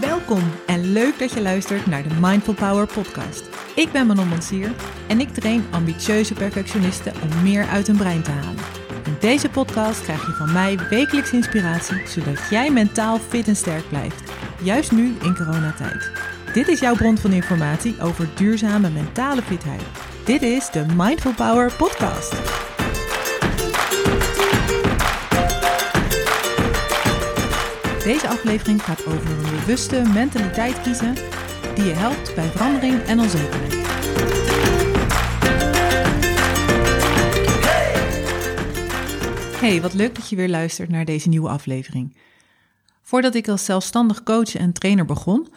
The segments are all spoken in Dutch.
Welkom en leuk dat je luistert naar de Mindful Power podcast. Ik ben Manon Mansier en ik train ambitieuze perfectionisten om meer uit hun brein te halen. In deze podcast krijg je van mij wekelijks inspiratie, zodat jij mentaal fit en sterk blijft. Juist nu in coronatijd. Dit is jouw bron van informatie over duurzame mentale fitheid. Dit is de Mindful Power podcast. Deze aflevering gaat over een bewuste mentaliteit kiezen die je helpt bij verandering en onzekerheid. Hey, wat leuk dat je weer luistert naar deze nieuwe aflevering. Voordat ik als zelfstandig coach en trainer begon,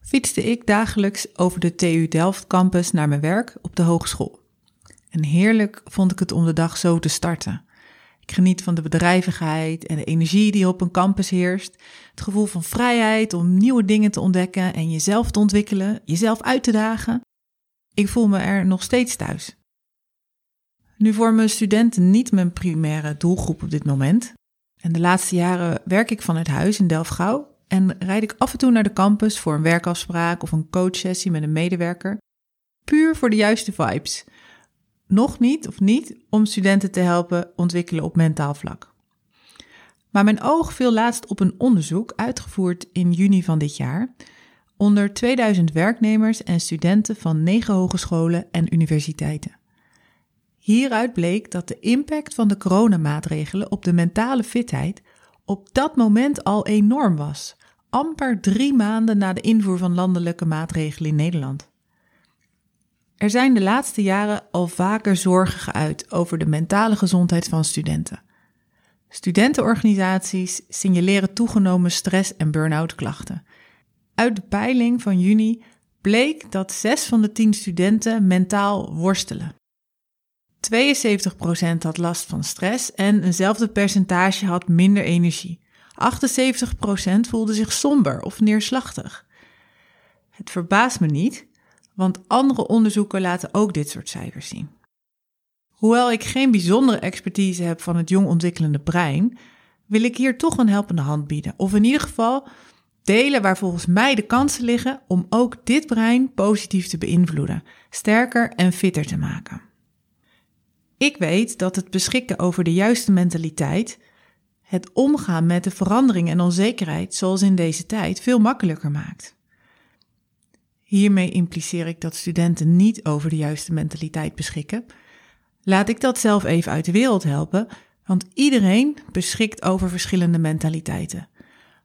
fietste ik dagelijks over de TU Delft campus naar mijn werk op de hogeschool. En heerlijk vond ik het om de dag zo te starten. Ik geniet van de bedrijvigheid en de energie die op een campus heerst. Het gevoel van vrijheid om nieuwe dingen te ontdekken en jezelf te ontwikkelen, jezelf uit te dagen. Ik voel me er nog steeds thuis. Nu vormen studenten niet mijn primaire doelgroep op dit moment. En de laatste jaren werk ik vanuit huis in Delft-Gouw en rijd ik af en toe naar de campus voor een werkafspraak of een coachsessie met een medewerker. Puur voor de juiste vibes nog niet of niet om studenten te helpen ontwikkelen op mentaal vlak. Maar mijn oog viel laatst op een onderzoek uitgevoerd in juni van dit jaar onder 2000 werknemers en studenten van negen hogescholen en universiteiten. Hieruit bleek dat de impact van de coronamaatregelen op de mentale fitheid op dat moment al enorm was, amper drie maanden na de invoer van landelijke maatregelen in Nederland. Er zijn de laatste jaren al vaker zorgen geuit over de mentale gezondheid van studenten. Studentenorganisaties signaleren toegenomen stress- en burn-out klachten. Uit de peiling van juni bleek dat 6 van de 10 studenten mentaal worstelen. 72% had last van stress en eenzelfde percentage had minder energie. 78% voelde zich somber of neerslachtig. Het verbaast me niet want andere onderzoeken laten ook dit soort cijfers zien. Hoewel ik geen bijzondere expertise heb van het jong ontwikkelende brein, wil ik hier toch een helpende hand bieden. Of in ieder geval delen waar volgens mij de kansen liggen om ook dit brein positief te beïnvloeden, sterker en fitter te maken. Ik weet dat het beschikken over de juiste mentaliteit, het omgaan met de verandering en onzekerheid zoals in deze tijd, veel makkelijker maakt. Hiermee impliceer ik dat studenten niet over de juiste mentaliteit beschikken. Laat ik dat zelf even uit de wereld helpen, want iedereen beschikt over verschillende mentaliteiten.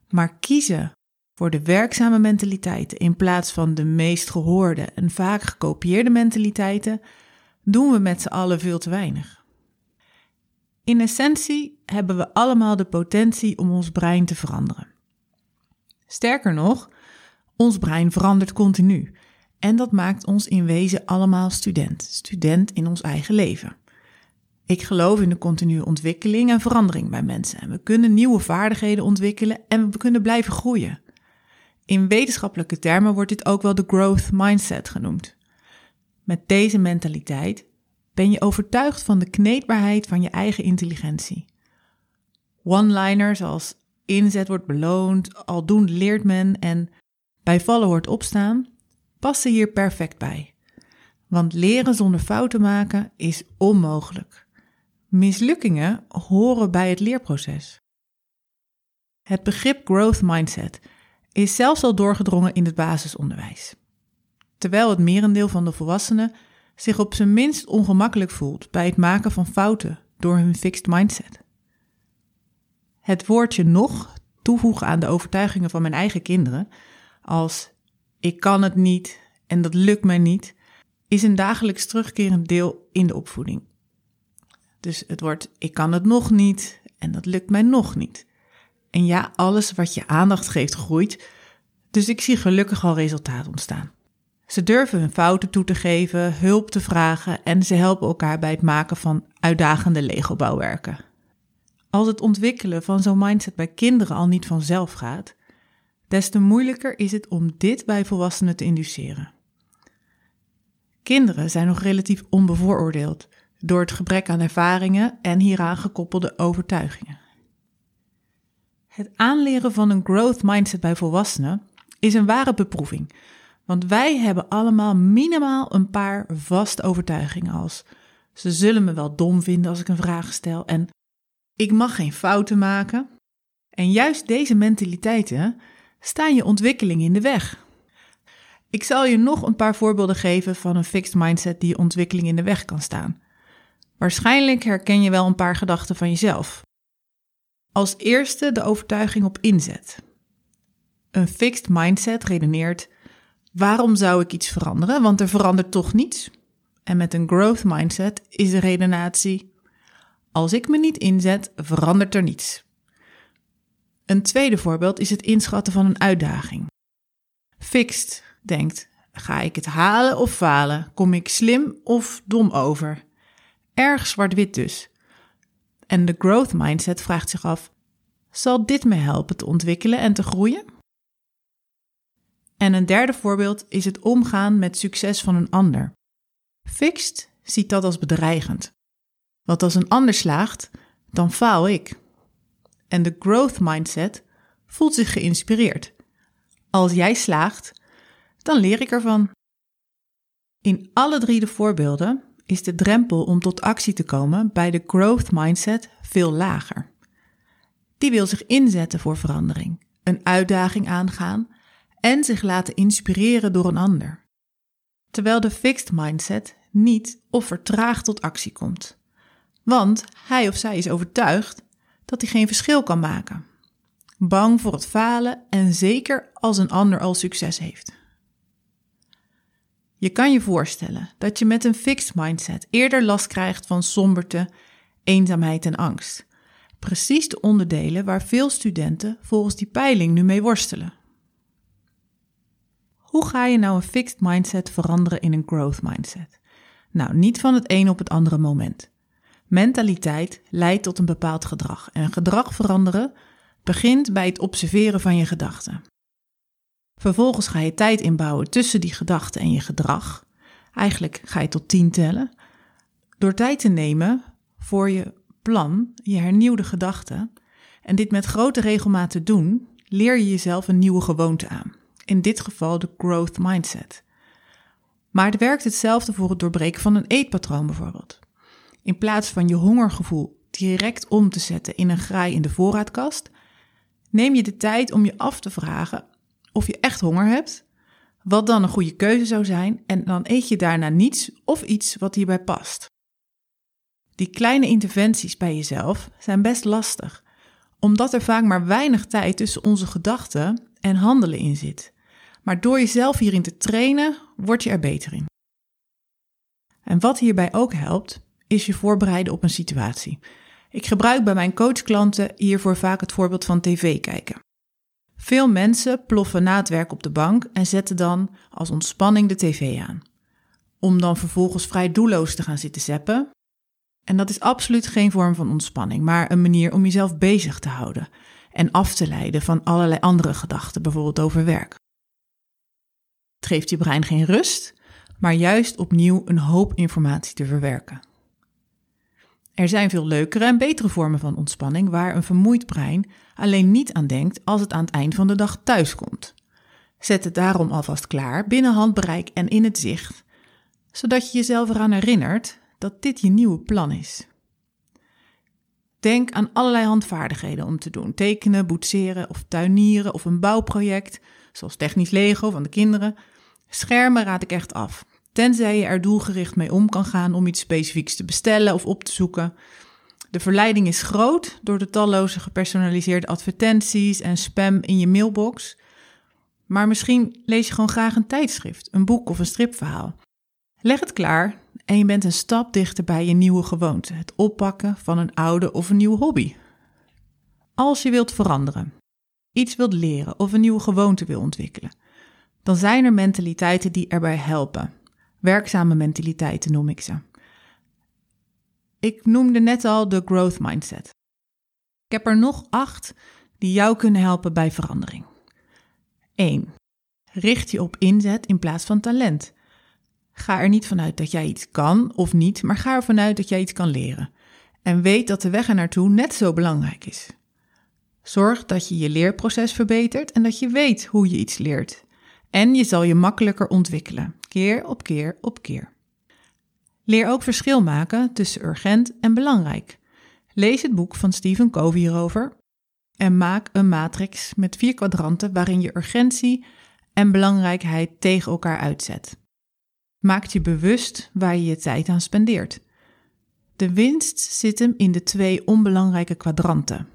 Maar kiezen voor de werkzame mentaliteiten in plaats van de meest gehoorde en vaak gekopieerde mentaliteiten, doen we met z'n allen veel te weinig. In essentie hebben we allemaal de potentie om ons brein te veranderen. Sterker nog, ons brein verandert continu. En dat maakt ons in wezen allemaal student. Student in ons eigen leven. Ik geloof in de continue ontwikkeling en verandering bij mensen. En we kunnen nieuwe vaardigheden ontwikkelen en we kunnen blijven groeien. In wetenschappelijke termen wordt dit ook wel de growth mindset genoemd. Met deze mentaliteit ben je overtuigd van de kneedbaarheid van je eigen intelligentie. One-liners als inzet wordt beloond, aldoende leert men en bij vallen hoort opstaan, passen hier perfect bij. Want leren zonder fouten maken is onmogelijk. Mislukkingen horen bij het leerproces. Het begrip growth mindset is zelfs al doorgedrongen in het basisonderwijs. Terwijl het merendeel van de volwassenen zich op zijn minst ongemakkelijk voelt bij het maken van fouten door hun fixed mindset. Het woordje nog toevoegen aan de overtuigingen van mijn eigen kinderen als ik kan het niet en dat lukt mij niet, is een dagelijks terugkerend deel in de opvoeding. Dus het wordt ik kan het nog niet en dat lukt mij nog niet. En ja, alles wat je aandacht geeft groeit, dus ik zie gelukkig al resultaat ontstaan. Ze durven hun fouten toe te geven, hulp te vragen en ze helpen elkaar bij het maken van uitdagende Lego-bouwwerken. Als het ontwikkelen van zo'n mindset bij kinderen al niet vanzelf gaat, des te moeilijker is het om dit bij volwassenen te induceren. Kinderen zijn nog relatief onbevooroordeeld door het gebrek aan ervaringen en hieraan gekoppelde overtuigingen. Het aanleren van een growth mindset bij volwassenen is een ware beproeving. Want wij hebben allemaal minimaal een paar vaste overtuigingen als ze zullen me wel dom vinden als ik een vraag stel en ik mag geen fouten maken. En juist deze mentaliteiten staan je ontwikkeling in de weg. Ik zal je nog een paar voorbeelden geven van een fixed mindset die je ontwikkeling in de weg kan staan. Waarschijnlijk herken je wel een paar gedachten van jezelf. Als eerste de overtuiging op inzet. Een fixed mindset redeneert: waarom zou ik iets veranderen? Want er verandert toch niets. En met een growth mindset is de redenatie: als ik me niet inzet, verandert er niets. Een tweede voorbeeld is het inschatten van een uitdaging. Fixed denkt: ga ik het halen of falen? Kom ik slim of dom over? Erg zwart-wit dus. En de growth mindset vraagt zich af: zal dit me helpen te ontwikkelen en te groeien? En een derde voorbeeld is het omgaan met succes van een ander. Fixed ziet dat als bedreigend. Want als een ander slaagt, dan faal ik. En de growth mindset voelt zich geïnspireerd. Als jij slaagt, dan leer ik ervan. In alle drie de voorbeelden is de drempel om tot actie te komen bij de growth mindset veel lager. Die wil zich inzetten voor verandering, een uitdaging aangaan en zich laten inspireren door een ander. Terwijl de fixed mindset niet of vertraagd tot actie komt. Want hij of zij is overtuigd dat hij geen verschil kan maken. Bang voor het falen en zeker als een ander al succes heeft. Je kan je voorstellen dat je met een fixed mindset eerder last krijgt van somberte, eenzaamheid en angst. Precies de onderdelen waar veel studenten volgens die peiling nu mee worstelen. Hoe ga je nou een fixed mindset veranderen in een growth mindset? Nou, niet van het een op het andere moment. Mentaliteit leidt tot een bepaald gedrag en gedrag veranderen begint bij het observeren van je gedachten. Vervolgens ga je tijd inbouwen tussen die gedachten en je gedrag. Eigenlijk ga je tot tien tellen. Door tijd te nemen voor je plan, je hernieuwde gedachten, en dit met grote regelmaat te doen, leer je jezelf een nieuwe gewoonte aan. In dit geval de growth mindset. Maar het werkt hetzelfde voor het doorbreken van een eetpatroon bijvoorbeeld. In plaats van je hongergevoel direct om te zetten in een graai in de voorraadkast, neem je de tijd om je af te vragen of je echt honger hebt, wat dan een goede keuze zou zijn, en dan eet je daarna niets of iets wat hierbij past. Die kleine interventies bij jezelf zijn best lastig, omdat er vaak maar weinig tijd tussen onze gedachten en handelen in zit. Maar door jezelf hierin te trainen, word je er beter in. En wat hierbij ook helpt, is je voorbereiden op een situatie. Ik gebruik bij mijn coachklanten hiervoor vaak het voorbeeld van tv kijken. Veel mensen ploffen na het werk op de bank en zetten dan als ontspanning de tv aan. Om dan vervolgens vrij doelloos te gaan zitten zeppen. En dat is absoluut geen vorm van ontspanning, maar een manier om jezelf bezig te houden en af te leiden van allerlei andere gedachten, bijvoorbeeld over werk. Het geeft je brein geen rust, maar juist opnieuw een hoop informatie te verwerken. Er zijn veel leukere en betere vormen van ontspanning waar een vermoeid brein alleen niet aan denkt als het aan het eind van de dag thuis komt. Zet het daarom alvast klaar binnen handbereik en in het zicht, zodat je jezelf eraan herinnert dat dit je nieuwe plan is. Denk aan allerlei handvaardigheden om te doen: tekenen, boetseren of tuinieren of een bouwproject, zoals technisch Lego van de kinderen. Schermen raad ik echt af. Tenzij je er doelgericht mee om kan gaan om iets specifieks te bestellen of op te zoeken. De verleiding is groot door de talloze gepersonaliseerde advertenties en spam in je mailbox. Maar misschien lees je gewoon graag een tijdschrift, een boek of een stripverhaal. Leg het klaar en je bent een stap dichter bij je nieuwe gewoonte, het oppakken van een oude of een nieuwe hobby. Als je wilt veranderen, iets wilt leren of een nieuwe gewoonte wil ontwikkelen, dan zijn er mentaliteiten die erbij helpen. Werkzame mentaliteiten noem ik ze. Ik noemde net al de growth mindset. Ik heb er nog acht die jou kunnen helpen bij verandering. 1. Richt je op inzet in plaats van talent. Ga er niet vanuit dat jij iets kan of niet, maar ga ervan uit dat jij iets kan leren. En weet dat de weg er naartoe net zo belangrijk is. Zorg dat je je leerproces verbetert en dat je weet hoe je iets leert. En je zal je makkelijker ontwikkelen, keer op keer op keer. Leer ook verschil maken tussen urgent en belangrijk. Lees het boek van Stephen Covey hierover en maak een matrix met vier kwadranten waarin je urgentie en belangrijkheid tegen elkaar uitzet. Maak je bewust waar je je tijd aan spendeert. De winst zit hem in de twee onbelangrijke kwadranten.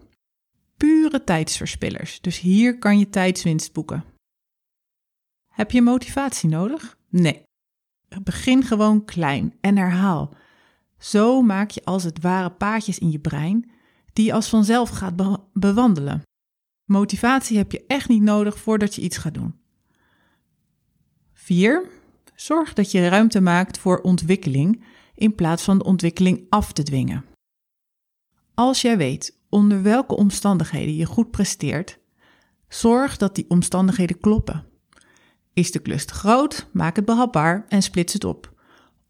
Pure tijdsverspillers, dus hier kan je tijdswinst boeken. Heb je motivatie nodig? Nee. Begin gewoon klein en herhaal. Zo maak je als het ware paadjes in je brein die je als vanzelf gaat bewandelen. Motivatie heb je echt niet nodig voordat je iets gaat doen. 4. Zorg dat je ruimte maakt voor ontwikkeling in plaats van de ontwikkeling af te dwingen. Als jij weet onder welke omstandigheden je goed presteert, zorg dat die omstandigheden kloppen. Is de klus te groot, maak het behapbaar en splits het op.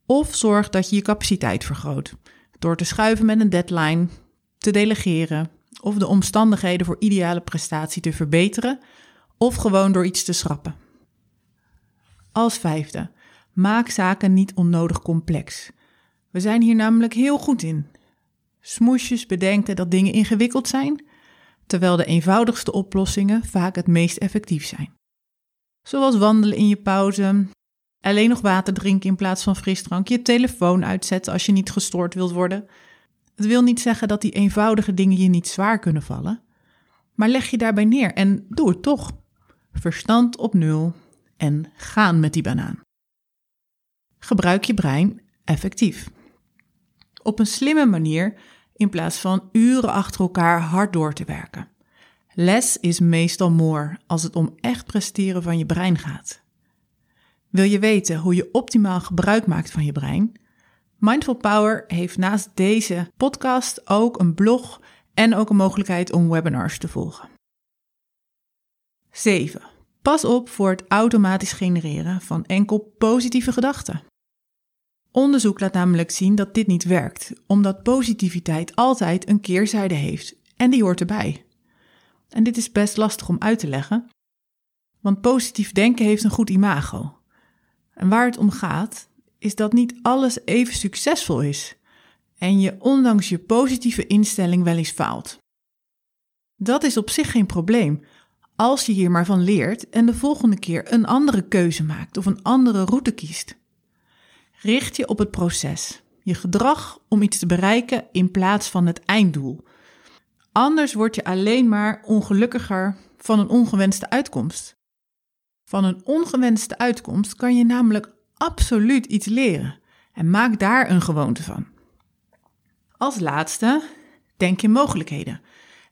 Of zorg dat je je capaciteit vergroot door te schuiven met een deadline, te delegeren of de omstandigheden voor ideale prestatie te verbeteren of gewoon door iets te schrappen. Als vijfde, maak zaken niet onnodig complex. We zijn hier namelijk heel goed in. Smoesjes bedenken dat dingen ingewikkeld zijn, terwijl de eenvoudigste oplossingen vaak het meest effectief zijn. Zoals wandelen in je pauze, alleen nog water drinken in plaats van frisdrank, je telefoon uitzetten als je niet gestoord wilt worden. Het wil niet zeggen dat die eenvoudige dingen je niet zwaar kunnen vallen, maar leg je daarbij neer en doe het toch. Verstand op nul en gaan met die banaan. Gebruik je brein effectief. Op een slimme manier in plaats van uren achter elkaar hard door te werken. Less is meestal more als het om echt presteren van je brein gaat. Wil je weten hoe je optimaal gebruik maakt van je brein? Mindful Power heeft naast deze podcast ook een blog en ook een mogelijkheid om webinars te volgen. 7. Pas op voor het automatisch genereren van enkel positieve gedachten. Onderzoek laat namelijk zien dat dit niet werkt, omdat positiviteit altijd een keerzijde heeft en die hoort erbij. En dit is best lastig om uit te leggen, want positief denken heeft een goed imago. En waar het om gaat, is dat niet alles even succesvol is en je ondanks je positieve instelling wel eens faalt. Dat is op zich geen probleem, als je hier maar van leert en de volgende keer een andere keuze maakt of een andere route kiest. Richt je op het proces, je gedrag om iets te bereiken in plaats van het einddoel. Anders word je alleen maar ongelukkiger van een ongewenste uitkomst. Van een ongewenste uitkomst kan je namelijk absoluut iets leren en maak daar een gewoonte van. Als laatste, denk in mogelijkheden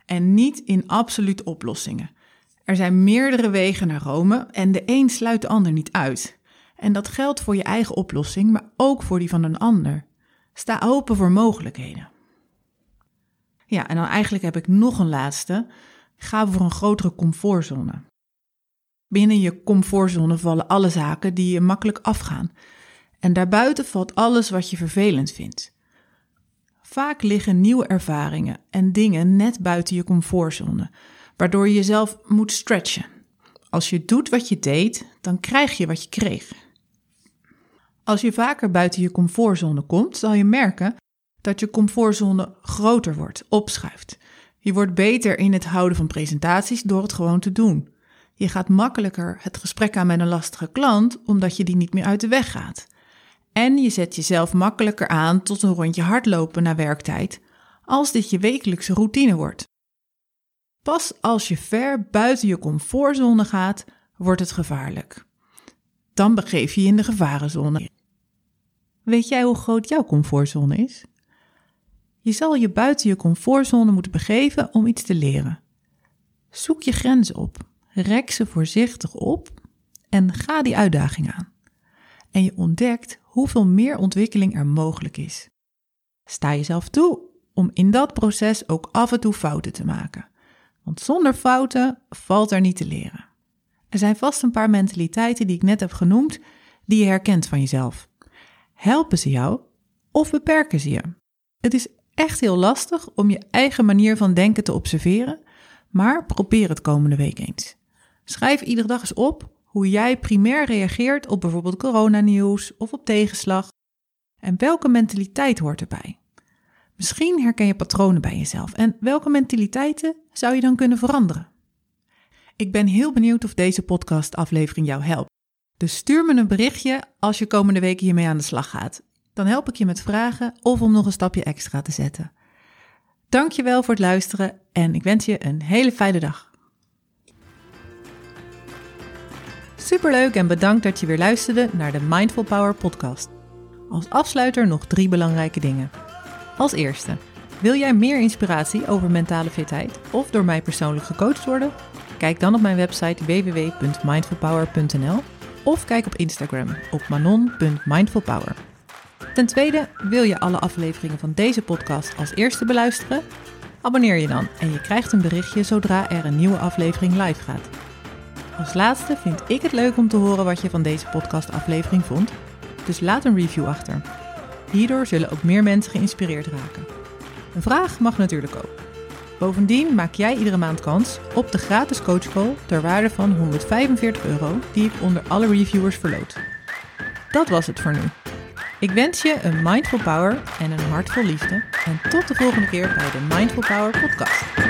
en niet in absolute oplossingen. Er zijn meerdere wegen naar Rome en de een sluit de ander niet uit. En dat geldt voor je eigen oplossing, maar ook voor die van een ander. Sta open voor mogelijkheden. Ja, en dan eigenlijk heb ik nog een laatste. Ga voor een grotere comfortzone. Binnen je comfortzone vallen alle zaken die je makkelijk afgaan. En daarbuiten valt alles wat je vervelend vindt. Vaak liggen nieuwe ervaringen en dingen net buiten je comfortzone, waardoor je jezelf moet stretchen. Als je doet wat je deed, dan krijg je wat je kreeg. Als je vaker buiten je comfortzone komt, zal je merken dat je comfortzone groter wordt, opschuift. Je wordt beter in het houden van presentaties door het gewoon te doen. Je gaat makkelijker het gesprek aan met een lastige klant omdat je die niet meer uit de weg gaat. En je zet jezelf makkelijker aan tot een rondje hardlopen na werktijd als dit je wekelijkse routine wordt. Pas als je ver buiten je comfortzone gaat, wordt het gevaarlijk. Dan begeef je je in de gevarenzone. Weet jij hoe groot jouw comfortzone is? Je zal je buiten je comfortzone moeten begeven om iets te leren. Zoek je grenzen op, rek ze voorzichtig op en ga die uitdaging aan. En je ontdekt hoeveel meer ontwikkeling er mogelijk is. Sta jezelf toe om in dat proces ook af en toe fouten te maken. Want zonder fouten valt er niet te leren. Er zijn vast een paar mentaliteiten die ik net heb genoemd, die je herkent van jezelf. Helpen ze jou of beperken ze je? Het is echt heel lastig om je eigen manier van denken te observeren, Maar probeer het komende week eens. Schrijf iedere dag eens op hoe jij primair reageert op bijvoorbeeld coronanieuws of op tegenslag. En welke mentaliteit hoort erbij? Misschien herken je patronen bij jezelf. En welke mentaliteiten zou je dan kunnen veranderen? Ik ben heel benieuwd of deze podcastaflevering jou helpt. Dus stuur me een berichtje als je komende week hiermee aan de slag gaat. Dan help ik je met vragen of om nog een stapje extra te zetten. Dankjewel voor het luisteren en ik wens je een hele fijne dag. Superleuk en bedankt dat je weer luisterde naar de Mindful Power podcast. Als afsluiter nog drie belangrijke dingen. Als eerste, wil jij meer inspiratie over mentale fitheid of door mij persoonlijk gecoacht worden? Kijk dan op mijn website www.mindfulpower.nl of kijk op Instagram op manon.mindfulpower. Ten tweede, wil je alle afleveringen van deze podcast als eerste beluisteren? Abonneer je dan en je krijgt een berichtje zodra er een nieuwe aflevering live gaat. Als laatste vind ik het leuk om te horen wat je van deze podcastaflevering vond, dus laat een review achter. Hierdoor zullen ook meer mensen geïnspireerd raken. Een vraag mag natuurlijk ook. Bovendien maak jij iedere maand kans op de gratis coachcall ter waarde van 145 euro die ik onder alle reviewers verloot. Dat was het voor nu. Ik wens je een mindful power en een hart vol liefde en tot de volgende keer bij de Mindful Power podcast.